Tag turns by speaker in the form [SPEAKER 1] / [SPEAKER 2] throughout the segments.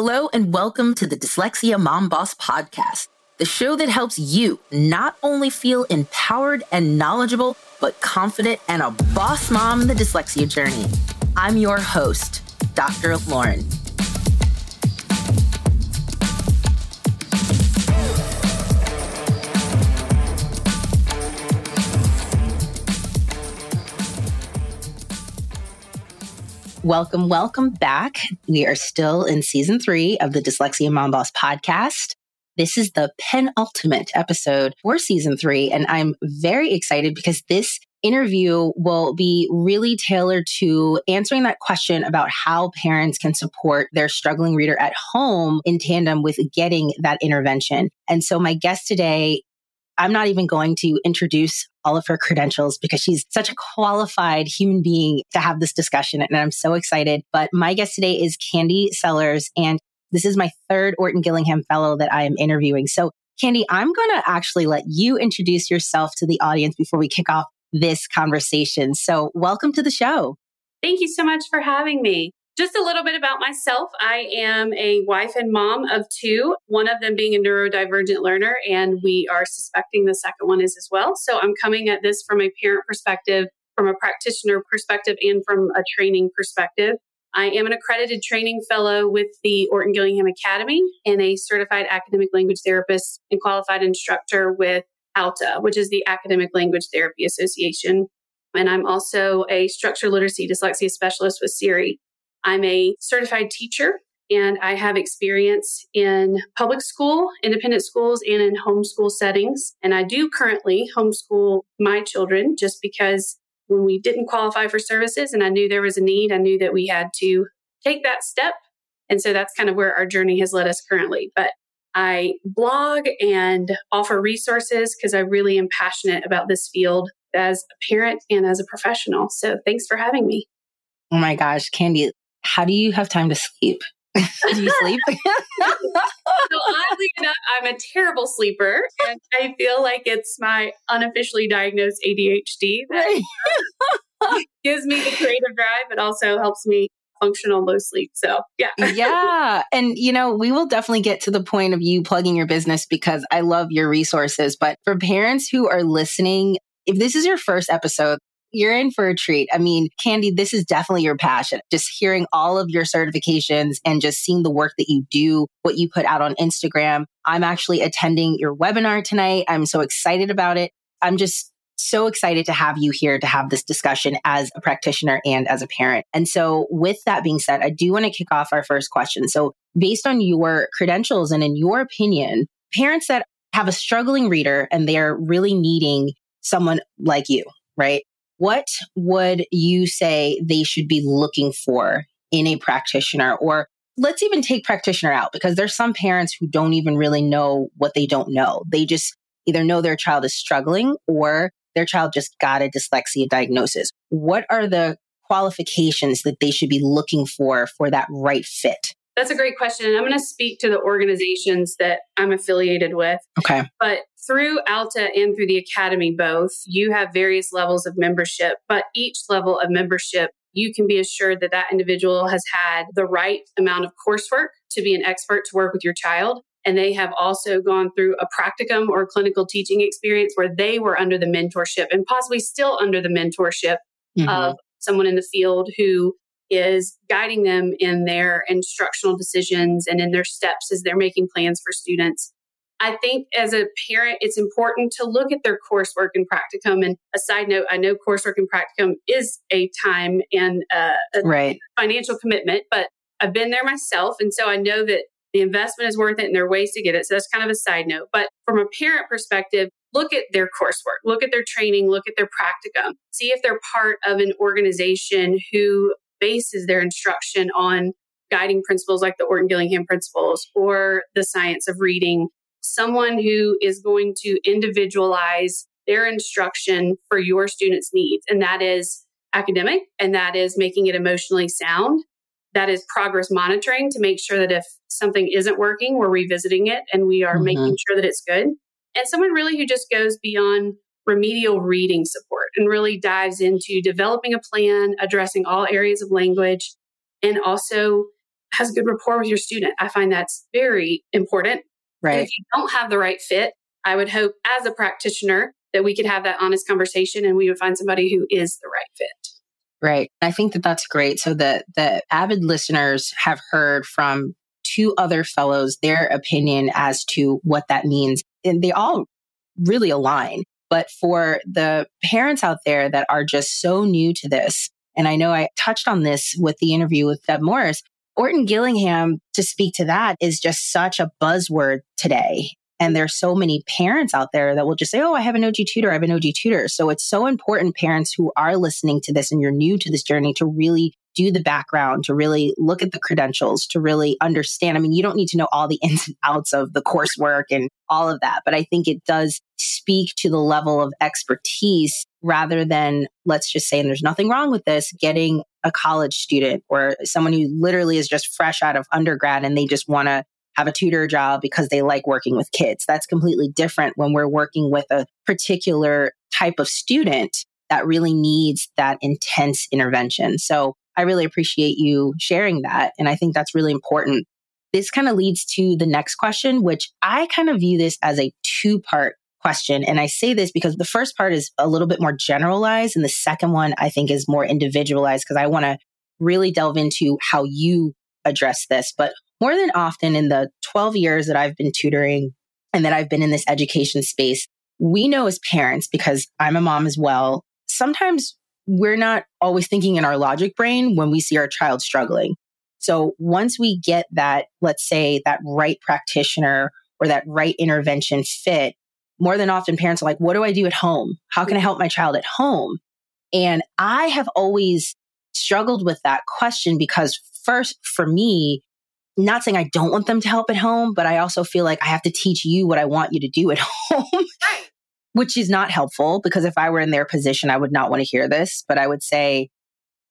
[SPEAKER 1] Hello, and welcome to the Dyslexia Mom Boss Podcast, the show that helps you not only feel empowered and knowledgeable, but confident and a boss mom in the dyslexia journey. I'm your host, Dr. Lauren. Welcome, welcome back. We are still in season three of the Dyslexia Mom Boss podcast. This is the penultimate episode for season three, and I'm very excited because this interview will be really tailored to answering that question about how parents can support their struggling reader at home in tandem with getting that intervention. And so my guest today I'm not even going to introduce all of her credentials because she's such a qualified human being to have this discussion. And I'm so excited. But my guest today is Candi Sellers. And this is my third Orton Gillingham Fellow that I am interviewing. So, Candi, I'm going to actually let you introduce yourself to the audience before we kick off this conversation. So, welcome to the show.
[SPEAKER 2] Thank you so much for having me. Just a little bit about myself. I am a wife and mom of two, one of them being a neurodivergent learner, and we are suspecting the second one is as well. So I'm coming at this from a parent perspective, from a practitioner perspective, and from a training perspective. I am an accredited training fellow with the Orton Gillingham Academy and a certified academic language therapist and qualified instructor with ALTA, which is the Academic Language Therapy Association. And I'm also a structural literacy dyslexia specialist with CERI. I'm a certified teacher and I have experience in public school, independent schools, and in homeschool settings. And I do currently homeschool my children just because when we didn't qualify for services and I knew there was a need, I knew that we had to take that step. And so that's kind of where our journey has led us currently. But I blog and offer resources because I really am passionate about this field as a parent and as a professional. So thanks for having me.
[SPEAKER 1] Oh my gosh, Candi, how do you have time to sleep? do you sleep?
[SPEAKER 2] so oddly enough, I'm a terrible sleeper, and I feel like it's my unofficially diagnosed ADHD that gives me the creative drive, but also helps me function on low sleep. So yeah.
[SPEAKER 1] yeah. And you know, we will definitely get to the point of you plugging your business because I love your resources. But for parents who are listening, if this is your first episode, you're in for a treat. I mean, Candi, this is definitely your passion. Just hearing all of your certifications and just seeing the work that you do, what you put out on Instagram. I'm actually attending your webinar tonight. I'm so excited about it. I'm just so excited to have you here to have this discussion as a practitioner and as a parent. And so, with that being said, I do want to kick off our first question. So, based on your credentials and in your opinion, parents that have a struggling reader and they're really needing someone like you, right? What would you say they should be looking for in a practitioner or let's even take practitioner out because there's some parents who don't even really know what they don't know. They just either know their child is struggling or their child just got a dyslexia diagnosis. What are the qualifications that they should be looking for for that right fit?
[SPEAKER 2] That's a great question. And I'm going to speak to the organizations that I'm affiliated with.
[SPEAKER 1] Okay.
[SPEAKER 2] But through ALTA and through the Academy, both, you have various levels of membership, but each level of membership, you can be assured that that individual has had the right amount of coursework to be an expert to work with your child. And they have also gone through a practicum or clinical teaching experience where they were under the mentorship and possibly still under the mentorship mm-hmm. of someone in the field who is guiding them in their instructional decisions and in their steps as they're making plans for students. I think as a parent, it's important to look at their coursework and practicum. And a side note, I know coursework and practicum is a time and uh, a right. financial commitment, but I've been there myself. And so I know that the investment is worth it and there are ways to get it. So that's kind of a side note. But from a parent perspective, look at their coursework, look at their training, look at their practicum, see if they're part of an organization who bases their instruction on guiding principles like the Orton Gillingham principles or the science of reading. Someone who is going to individualize their instruction for your students' needs. And that is academic and that is making it emotionally sound. That is progress monitoring to make sure that if something isn't working, we're revisiting it and we are mm-hmm. making sure that it's good. And someone really who just goes beyond remedial reading support and really dives into developing a plan, addressing all areas of language, and also has a good rapport with your student. I find that's very important.
[SPEAKER 1] Right.
[SPEAKER 2] And if you don't have the right fit, I would hope as a practitioner that we could have that honest conversation and we would find somebody who is the right fit.
[SPEAKER 1] Right. I think that that's great. So the the avid listeners have heard from two other fellows their opinion as to what that means and they all really align. But for the parents out there that are just so new to this, and I know I touched on this with the interview with Deb Morris, Orton Gillingham to speak to that is just such a buzzword today. And there's so many parents out there that will just say, Oh, I have an OG tutor. I have an OG tutor. So it's so important, parents who are listening to this and you're new to this journey to really do the background, to really look at the credentials, to really understand. I mean, you don't need to know all the ins and outs of the coursework and all of that, but I think it does speak to the level of expertise rather than, let's just say, and there's nothing wrong with this, getting a college student or someone who literally is just fresh out of undergrad and they just want to have a tutor job because they like working with kids. That's completely different when we're working with a particular type of student that really needs that intense intervention. So I really appreciate you sharing that. And I think that's really important. This kind of leads to the next question, which I kind of view this as a two part question. And I say this because the first part is a little bit more generalized. And the second one I think is more individualized because I want to really delve into how you address this. But more than often in the 12 years that I've been tutoring and that I've been in this education space, we know as parents, because I'm a mom as well, sometimes we're not always thinking in our logic brain when we see our child struggling. So once we get that, let's say that right practitioner or that right intervention fit, more than often parents are like, what do I do at home? How can I help my child at home? And I have always struggled with that question because first for me, not saying I don't want them to help at home, but I also feel like I have to teach you what I want you to do at home. Which is not helpful because if I were in their position, I would not want to hear this. But I would say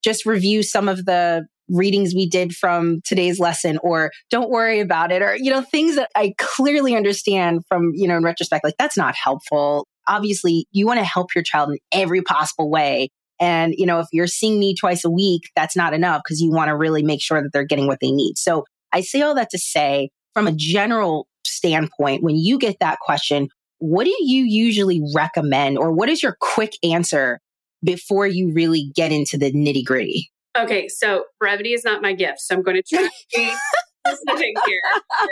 [SPEAKER 1] just review some of the readings we did from today's lesson or don't worry about it or you know things that I clearly understand from you know in retrospect like that's not helpful. Obviously you want to help your child in every possible way. And you know if you're seeing me twice a week that's not enough because you want to really make sure that they're getting what they need. So I say all that to say, from a general standpoint, when you get that question, what do you usually recommend or what is your quick answer before you really get into the nitty gritty?
[SPEAKER 2] Okay, so brevity is not my gift. So I'm going to try to be specific here.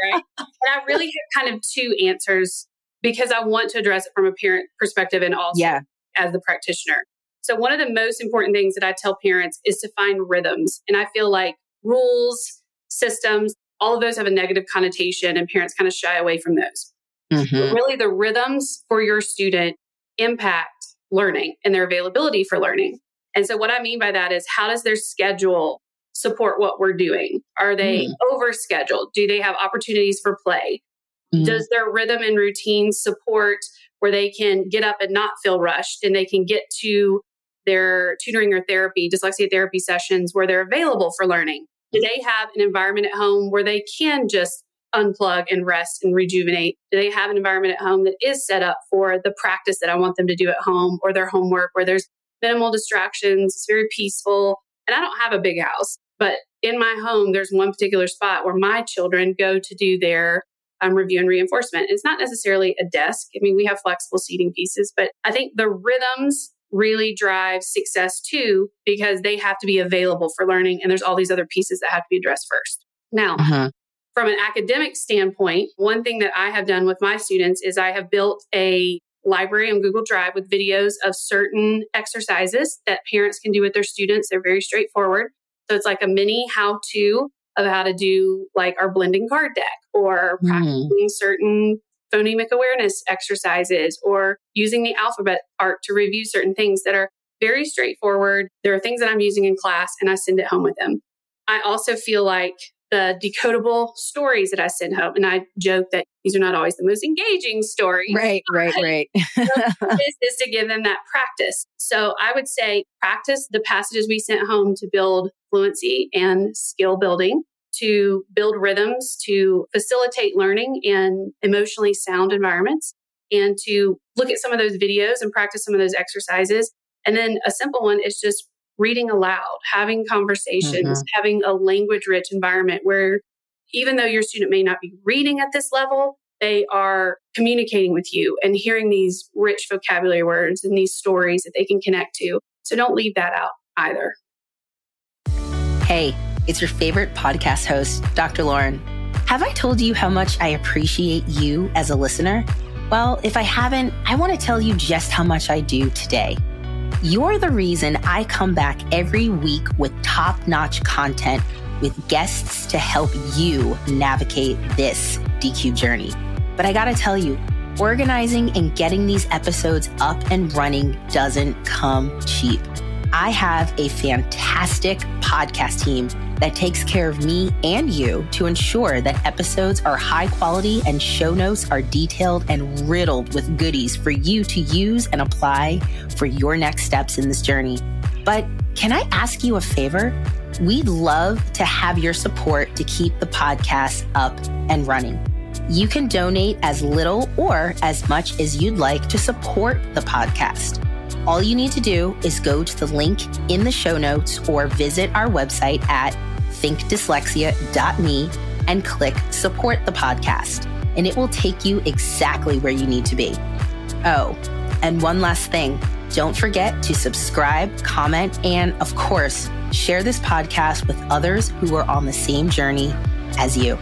[SPEAKER 2] Right. And I really have kind of two answers because I want to address it from a parent perspective and also yeah. as the practitioner. So, one of the most important things that I tell parents is to find rhythms. And I feel like rules, systems, all of those have a negative connotation and parents kind of shy away from those. Mm-hmm. really, the rhythms for your student impact learning and their availability for learning. And so, what I mean by that is, how does their schedule support what we're doing? Are they mm. over scheduled? Do they have opportunities for play? Mm. Does their rhythm and routine support where they can get up and not feel rushed and they can get to their tutoring or therapy, dyslexia therapy sessions where they're available for learning? Do they have an environment at home where they can just unplug and rest and rejuvenate? Do they have an environment at home that is set up for the practice that I want them to do at home or their homework where there's minimal distractions, it's very peaceful? And I don't have a big house, but in my home, there's one particular spot where my children go to do their um, review and reinforcement. It's not necessarily a desk. I mean, we have flexible seating pieces, but I think the rhythms really drive success too because they have to be available for learning and there's all these other pieces that have to be addressed first. Now, uh-huh. from an academic standpoint, one thing that I have done with my students is I have built a library on Google Drive with videos of certain exercises that parents can do with their students. They're very straightforward. So it's like a mini how to of how to do like our blending card deck or mm-hmm. practicing certain phonemic awareness exercises or using the alphabet arc to review certain things that are very straightforward. There are things that I'm using in class and I send it home with them. I also feel like the decodable stories that I send home, and I joke that these are not always the most engaging stories.
[SPEAKER 1] Right, right, right.
[SPEAKER 2] is, is to give them that practice. So I would say practice the passages we sent home to build fluency and skill building to build rhythms, to facilitate learning in emotionally sound environments, and to look at some of those videos and practice some of those exercises. And then a simple one is just reading aloud, having conversations, mm-hmm. having a language rich environment where even though your student may not be reading at this level, they are communicating with you and hearing these rich vocabulary words and these stories that they can connect to. So don't leave that out either.
[SPEAKER 1] Hey, it's your favorite podcast host, Dr. Lauren. Have I told you how much I appreciate you as a listener? Well, if I haven't, I want to tell you just how much I do today. You're the reason I come back every week with top notch content with guests to help you navigate this DQ journey. But I gotta tell you, organizing and getting these episodes up and running doesn't come cheap. I have a fantastic podcast team that takes care of me and you to ensure that episodes are high quality and show notes are detailed and riddled with goodies for you to use and apply for your next steps in this journey. But can I ask you a favor? We'd love to have your support to keep the podcast up and running. You can donate as little or as much as you'd like to support the podcast. All you need to do is go to the link in the show notes or visit our website at thinkdyslexia.me and click support the podcast, and it will take you exactly where you need to be. Oh, and one last thing don't forget to subscribe, comment, and of course, share this podcast with others who are on the same journey as you.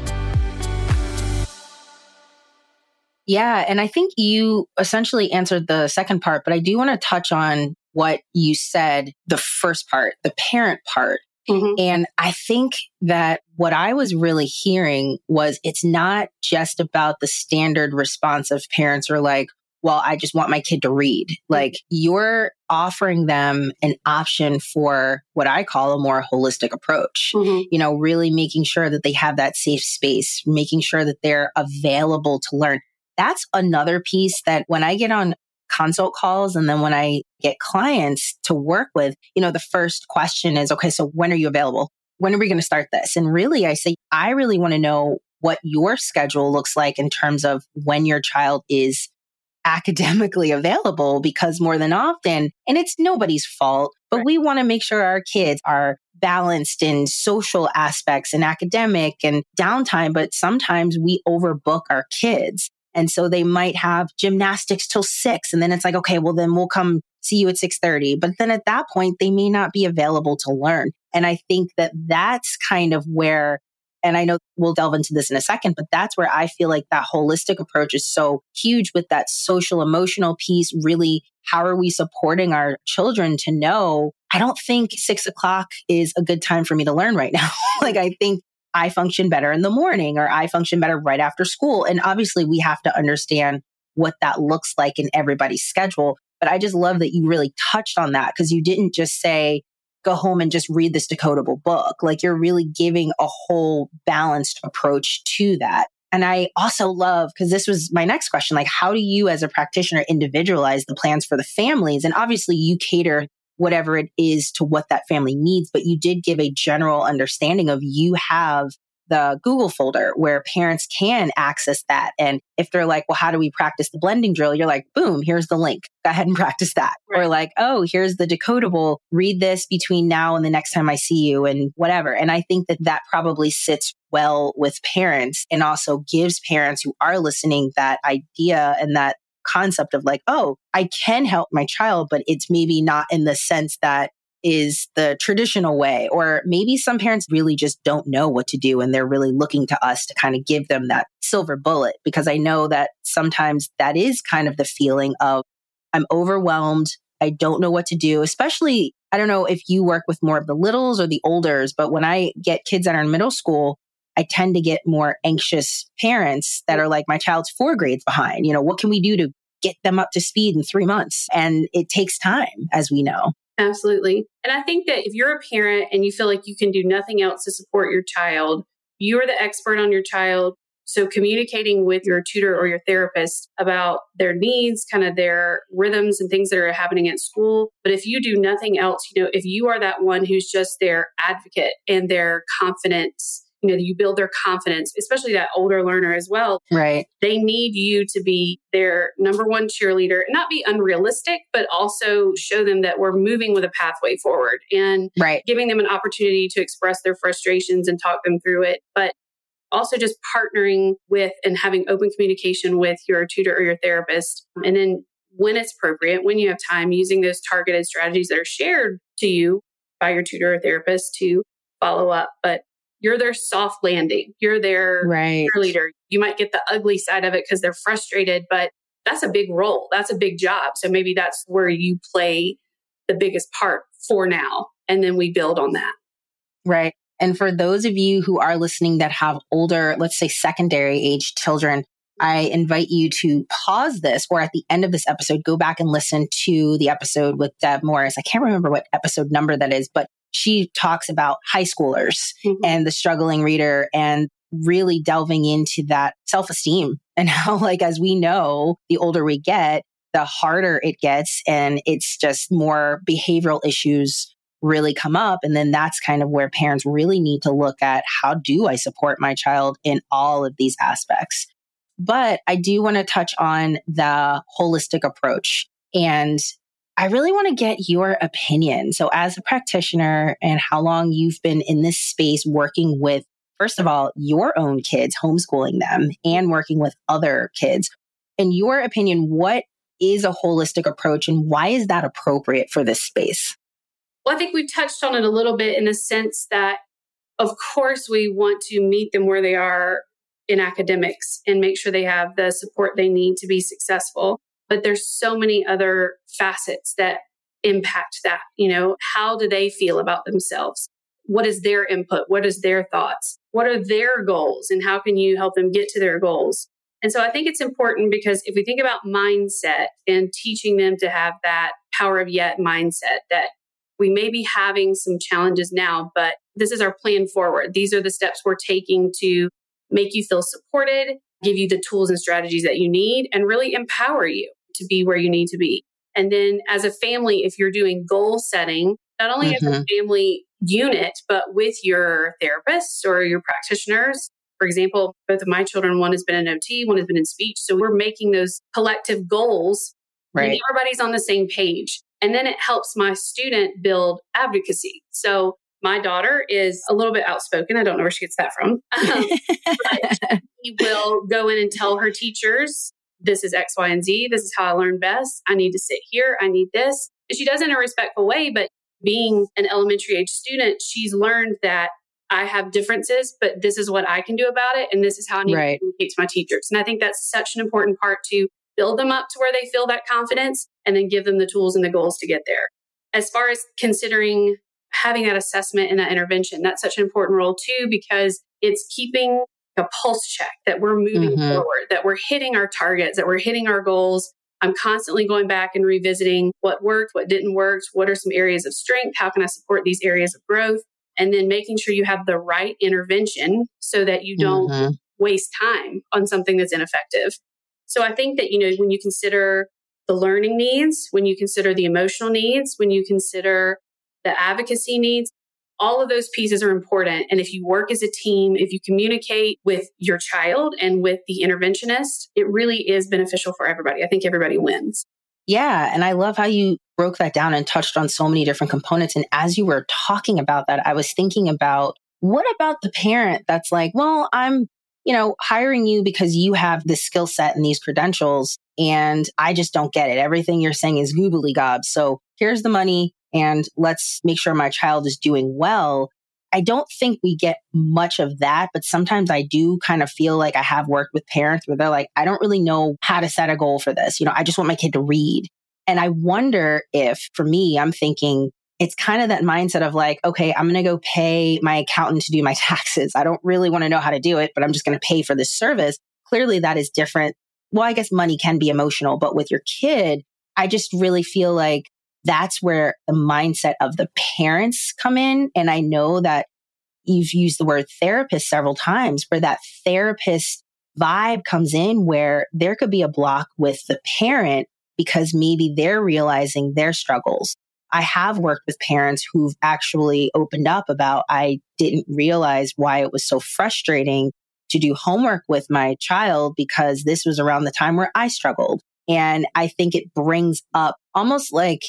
[SPEAKER 1] Yeah. And I think you essentially answered the second part, but I do want to touch on what you said, the first part, the parent part. Mm-hmm. And I think that what I was really hearing was it's not just about the standard response of parents are like, well, I just want my kid to read. Like you're offering them an option for what I call a more holistic approach. Mm-hmm. You know, really making sure that they have that safe space, making sure that they're available to learn that's another piece that when I get on consult calls and then when I get clients to work with, you know, the first question is, okay, so when are you available? When are we going to start this? And really, I say, I really want to know what your schedule looks like in terms of when your child is academically available because more than often, and it's nobody's fault, but right. we want to make sure our kids are balanced in social aspects and academic and downtime, but sometimes we overbook our kids. And so they might have gymnastics till six. And then it's like, okay, well, then we'll come see you at 6.30. But then at that point, they may not be available to learn. And I think that that's kind of where, and I know we'll delve into this in a second, but that's where I feel like that holistic approach is so huge with that social emotional piece. Really, how are we supporting our children to know I don't think six o'clock is a good time for me to learn right now. like, I think I function better in the morning or I function better right after school. And obviously, we have to understand what that looks like in everybody's schedule. But I just love that you really touched on that because you didn't just say, go home and just read this decodable book. Like you're really giving a whole balanced approach to that. And I also love, because this was my next question, like, how do you as a practitioner individualize the plans for the families? And obviously, you cater whatever it is to what that family needs. But you did give a general understanding of you have the Google folder where parents can access that. And if they're like, well, how do we practice the blending drill? You're like, boom, here's the link. Go ahead and practice that. Right. Or like, oh, here's the decodable. Read this between now and the next time I see you and whatever. And I think that that probably sits well with parents and also gives parents who are listening that idea and that concept of like, oh, I can help my child, but it's maybe not in the sense that is the traditional way. Or maybe some parents really just don't know what to do and they're really looking to us to kind of give them that silver bullet because I know that sometimes that is kind of the feeling of I'm overwhelmed. I don't know what to do, especially I don't know if you work with more of the littles or the olders, but when I get kids that are in middle school, I tend to get more anxious parents that are like, my child's four grades behind. You know, what can we do to get them up to speed in three months? And it takes time, as we know.
[SPEAKER 2] Absolutely. And I think that if you're a parent and you feel like you can do nothing else to support your child, you're the expert on your child. So communicating with your tutor or your therapist about their needs, kind of their rhythms and things that are happening at school. But if you do nothing else, you know, if you are that one who's just their advocate and their confidence you know, you build their confidence, especially that older learner as well.
[SPEAKER 1] Right.
[SPEAKER 2] They need you to be their number one cheerleader, not be unrealistic, but also show them that we're moving with a pathway forward and
[SPEAKER 1] right.
[SPEAKER 2] giving them an opportunity to express their frustrations and talk them through it. But also just partnering with and having open communication with your tutor or your therapist. And then when it's appropriate, when you have time, using those targeted strategies that are shared to you by your tutor or therapist to follow up. But you're their soft landing. You're their
[SPEAKER 1] right.
[SPEAKER 2] leader. You might get the ugly side of it because they're frustrated, but that's a big role. That's a big job. So maybe that's where you play the biggest part for now. And then we build on that.
[SPEAKER 1] Right. And for those of you who are listening that have older, let's say secondary age children, I invite you to pause this or at the end of this episode, go back and listen to the episode with Deb Morris. I can't remember what episode number that is, but she talks about high schoolers mm-hmm. and the struggling reader and really delving into that self esteem and how, like, as we know, the older we get, the harder it gets. And it's just more behavioral issues really come up. And then that's kind of where parents really need to look at how do I support my child in all of these aspects? But I do want to touch on the holistic approach. And I really want to get your opinion. So, as a practitioner and how long you've been in this space working with, first of all, your own kids, homeschooling them, and working with other kids, in your opinion, what is a holistic approach and why is that appropriate for this space?
[SPEAKER 2] Well, I think we touched on it a little bit in the sense that, of course, we want to meet them where they are in academics and make sure they have the support they need to be successful. But there's so many other facets that impact that. You know, how do they feel about themselves? What is their input? What is their thoughts? What are their goals? And how can you help them get to their goals? And so I think it's important because if we think about mindset and teaching them to have that power of yet mindset, that we may be having some challenges now, but this is our plan forward. These are the steps we're taking to make you feel supported, give you the tools and strategies that you need, and really empower you to be where you need to be. And then as a family, if you're doing goal setting, not only mm-hmm. as a mm-hmm. family unit, but with your therapists or your practitioners. For example, both of my children, one has been in OT, one has been in speech. So we're making those collective goals right. and everybody's on the same page. And then it helps my student build advocacy. So my daughter is a little bit outspoken. I don't know where she gets that from. Um, but she will go in and tell her teachers, this is X, Y, and Z. This is how I learn best. I need to sit here. I need this. And she does it in a respectful way, but being an elementary age student, she's learned that I have differences, but this is what I can do about it. And this is how I need right. to communicate to my teachers. And I think that's such an important part to build them up to where they feel that confidence and then give them the tools and the goals to get there. As far as considering having that assessment and that intervention, that's such an important role too, because it's keeping a pulse check that we're moving mm-hmm. forward, that we're hitting our targets, that we're hitting our goals. I'm constantly going back and revisiting what worked, what didn't work, what are some areas of strength, how can I support these areas of growth, and then making sure you have the right intervention so that you don't mm-hmm. waste time on something that's ineffective. So I think that, you know, when you consider the learning needs, when you consider the emotional needs, when you consider the advocacy needs, all of those pieces are important. And if you work as a team, if you communicate with your child and with the interventionist, it really is beneficial for everybody. I think everybody wins.
[SPEAKER 1] Yeah. And I love how you broke that down and touched on so many different components. And as you were talking about that, I was thinking about what about the parent that's like, well, I'm you know, hiring you because you have this skill set and these credentials. And I just don't get it. Everything you're saying is googly gob. So here's the money and let's make sure my child is doing well. I don't think we get much of that, but sometimes I do kind of feel like I have worked with parents where they're like, I don't really know how to set a goal for this. You know, I just want my kid to read. And I wonder if for me, I'm thinking, it's kind of that mindset of like, okay, I'm going to go pay my accountant to do my taxes. I don't really want to know how to do it, but I'm just going to pay for this service. Clearly, that is different. Well, I guess money can be emotional, but with your kid, I just really feel like that's where the mindset of the parents come in. And I know that you've used the word therapist several times where that therapist vibe comes in where there could be a block with the parent because maybe they're realizing their struggles I have worked with parents who've actually opened up about, I didn't realize why it was so frustrating to do homework with my child because this was around the time where I struggled. And I think it brings up almost like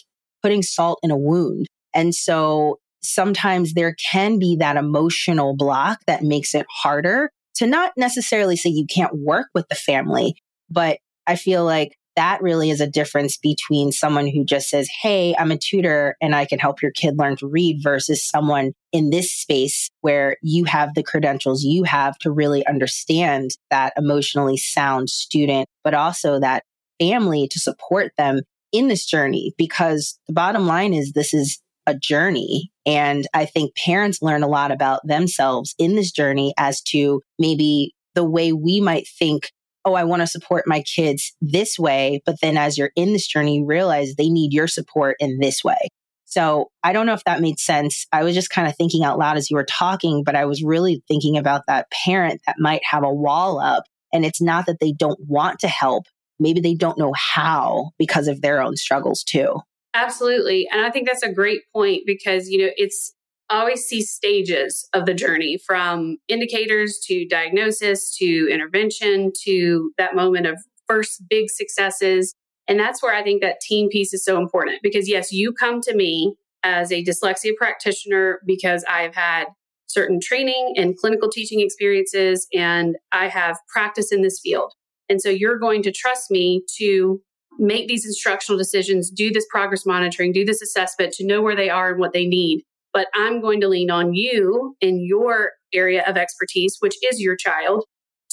[SPEAKER 1] putting salt in a wound. And so sometimes there can be that emotional block that makes it harder to not necessarily say you can't work with the family, but I feel like that really is a difference between someone who just says, Hey, I'm a tutor and I can help your kid learn to read versus someone in this space where you have the credentials you have to really understand that emotionally sound student, but also that family to support them in this journey. Because the bottom line is this is a journey. And I think parents learn a lot about themselves in this journey as to maybe the way we might think oh, I want to support my kids this way. But then as you're in this journey, you realize they need your support in this way. So I don't know if that made sense. I was just kind of thinking out loud as you were talking, but I was really thinking about that parent that might have a wall up. And it's not that they don't want to help. Maybe they don't know how because of their own struggles too.
[SPEAKER 2] Absolutely. And I think that's a great point because, you know, it's always see stages of the journey from indicators to diagnosis to intervention to that moment of first big successes. And that's where I think that team piece is so important because, yes, you come to me as a dyslexia practitioner because I've had certain training and clinical teaching experiences and I have practice in this field. And so you're going to trust me to make these instructional decisions, do this progress monitoring, do this assessment to know where they are and what they need but I'm going to lean on you in your area of expertise, which is your child,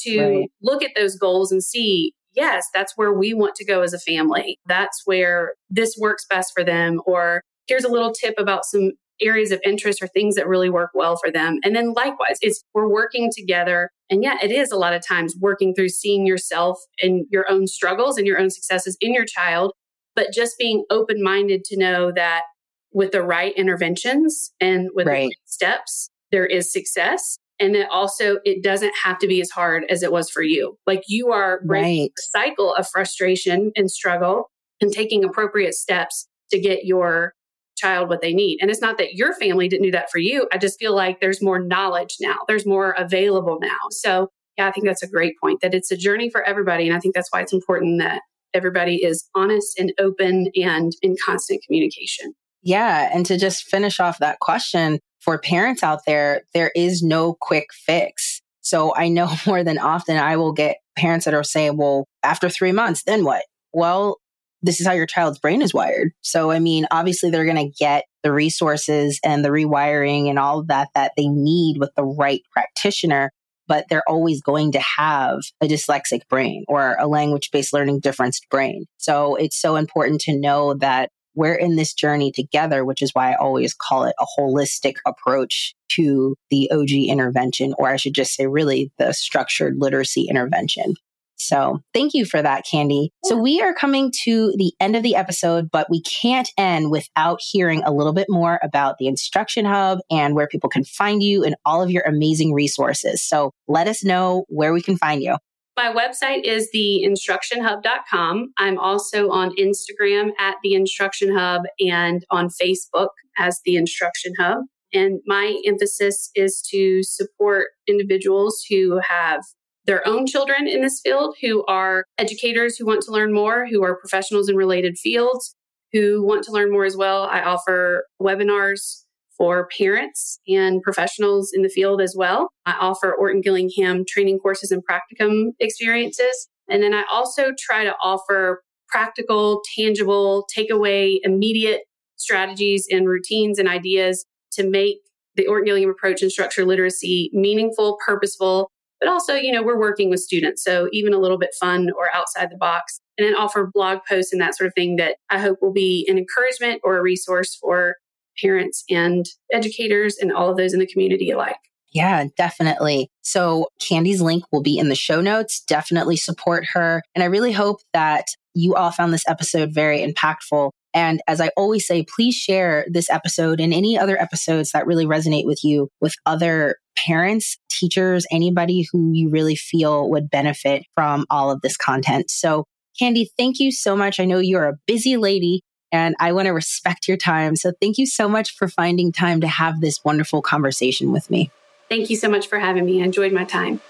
[SPEAKER 2] to right. look at those goals and see, yes, that's where we want to go as a family. That's where this works best for them. Or here's a little tip about some areas of interest or things that really work well for them. And then likewise, it's we're working together. And yeah, it is a lot of times working through seeing yourself and your own struggles and your own successes in your child, but just being open minded to know that with the right interventions and with right. the right steps, there is success. And it also, it doesn't have to be as hard as it was for you. Like you are breaking right. cycle of frustration and struggle and taking appropriate steps to get your child what they need. And it's not that your family didn't do that for you. I just feel like there's more knowledge now. There's more available now. So yeah, I think that's a great point that it's a journey for everybody. And I think that's why it's important that everybody is honest and open and in constant communication.
[SPEAKER 1] Yeah. And to just finish off that question for parents out there, there is no quick fix. So I know more than often I will get parents that are saying, well, after three months, then what? Well, this is how your child's brain is wired. So, I mean, obviously they're going to get the resources and the rewiring and all of that that they need with the right practitioner, but they're always going to have a dyslexic brain or a language based learning differenced brain. So it's so important to know that we're in this journey together, which is why I always call it a holistic approach to the OG intervention, or I should just say, really, the structured literacy intervention. So thank you for that, Candi. So we are coming to the end of the episode, but we can't end without hearing a little bit more about the Instruction Hub and where people can find you and all of your amazing resources. So let us know where we can find you.
[SPEAKER 2] My website is theinstructionhub.com. I'm also on Instagram at the Instruction Hub and on Facebook as the Instruction Hub. And my emphasis is to support individuals who have their own children in this field, who are educators who want to learn more, who are professionals in related fields, who want to learn more as well. I offer webinars for parents and professionals in the field as well. I offer Orton Gillingham training courses and practicum experiences. And then I also try to offer practical, tangible, takeaway, immediate strategies and routines and ideas to make the Orton Gillingham approach and structure literacy meaningful, purposeful, but also, you know, we're working with students. So even a little bit fun or outside the box. And then offer blog posts and that sort of thing that I hope will be an encouragement or a resource for parents and educators and all of those in the community alike.
[SPEAKER 1] Yeah, definitely. So Candi's link will be in the show notes. Definitely support her. And I really hope that you all found this episode very impactful. And as I always say, please share this episode and any other episodes that really resonate with you with other parents, teachers, anybody who you really feel would benefit from all of this content. So Candi, thank you so much. I know you're a busy lady And I want to respect your time. So thank you so much for finding time to have this wonderful conversation with me.
[SPEAKER 2] Thank you so much for having me. I enjoyed my time.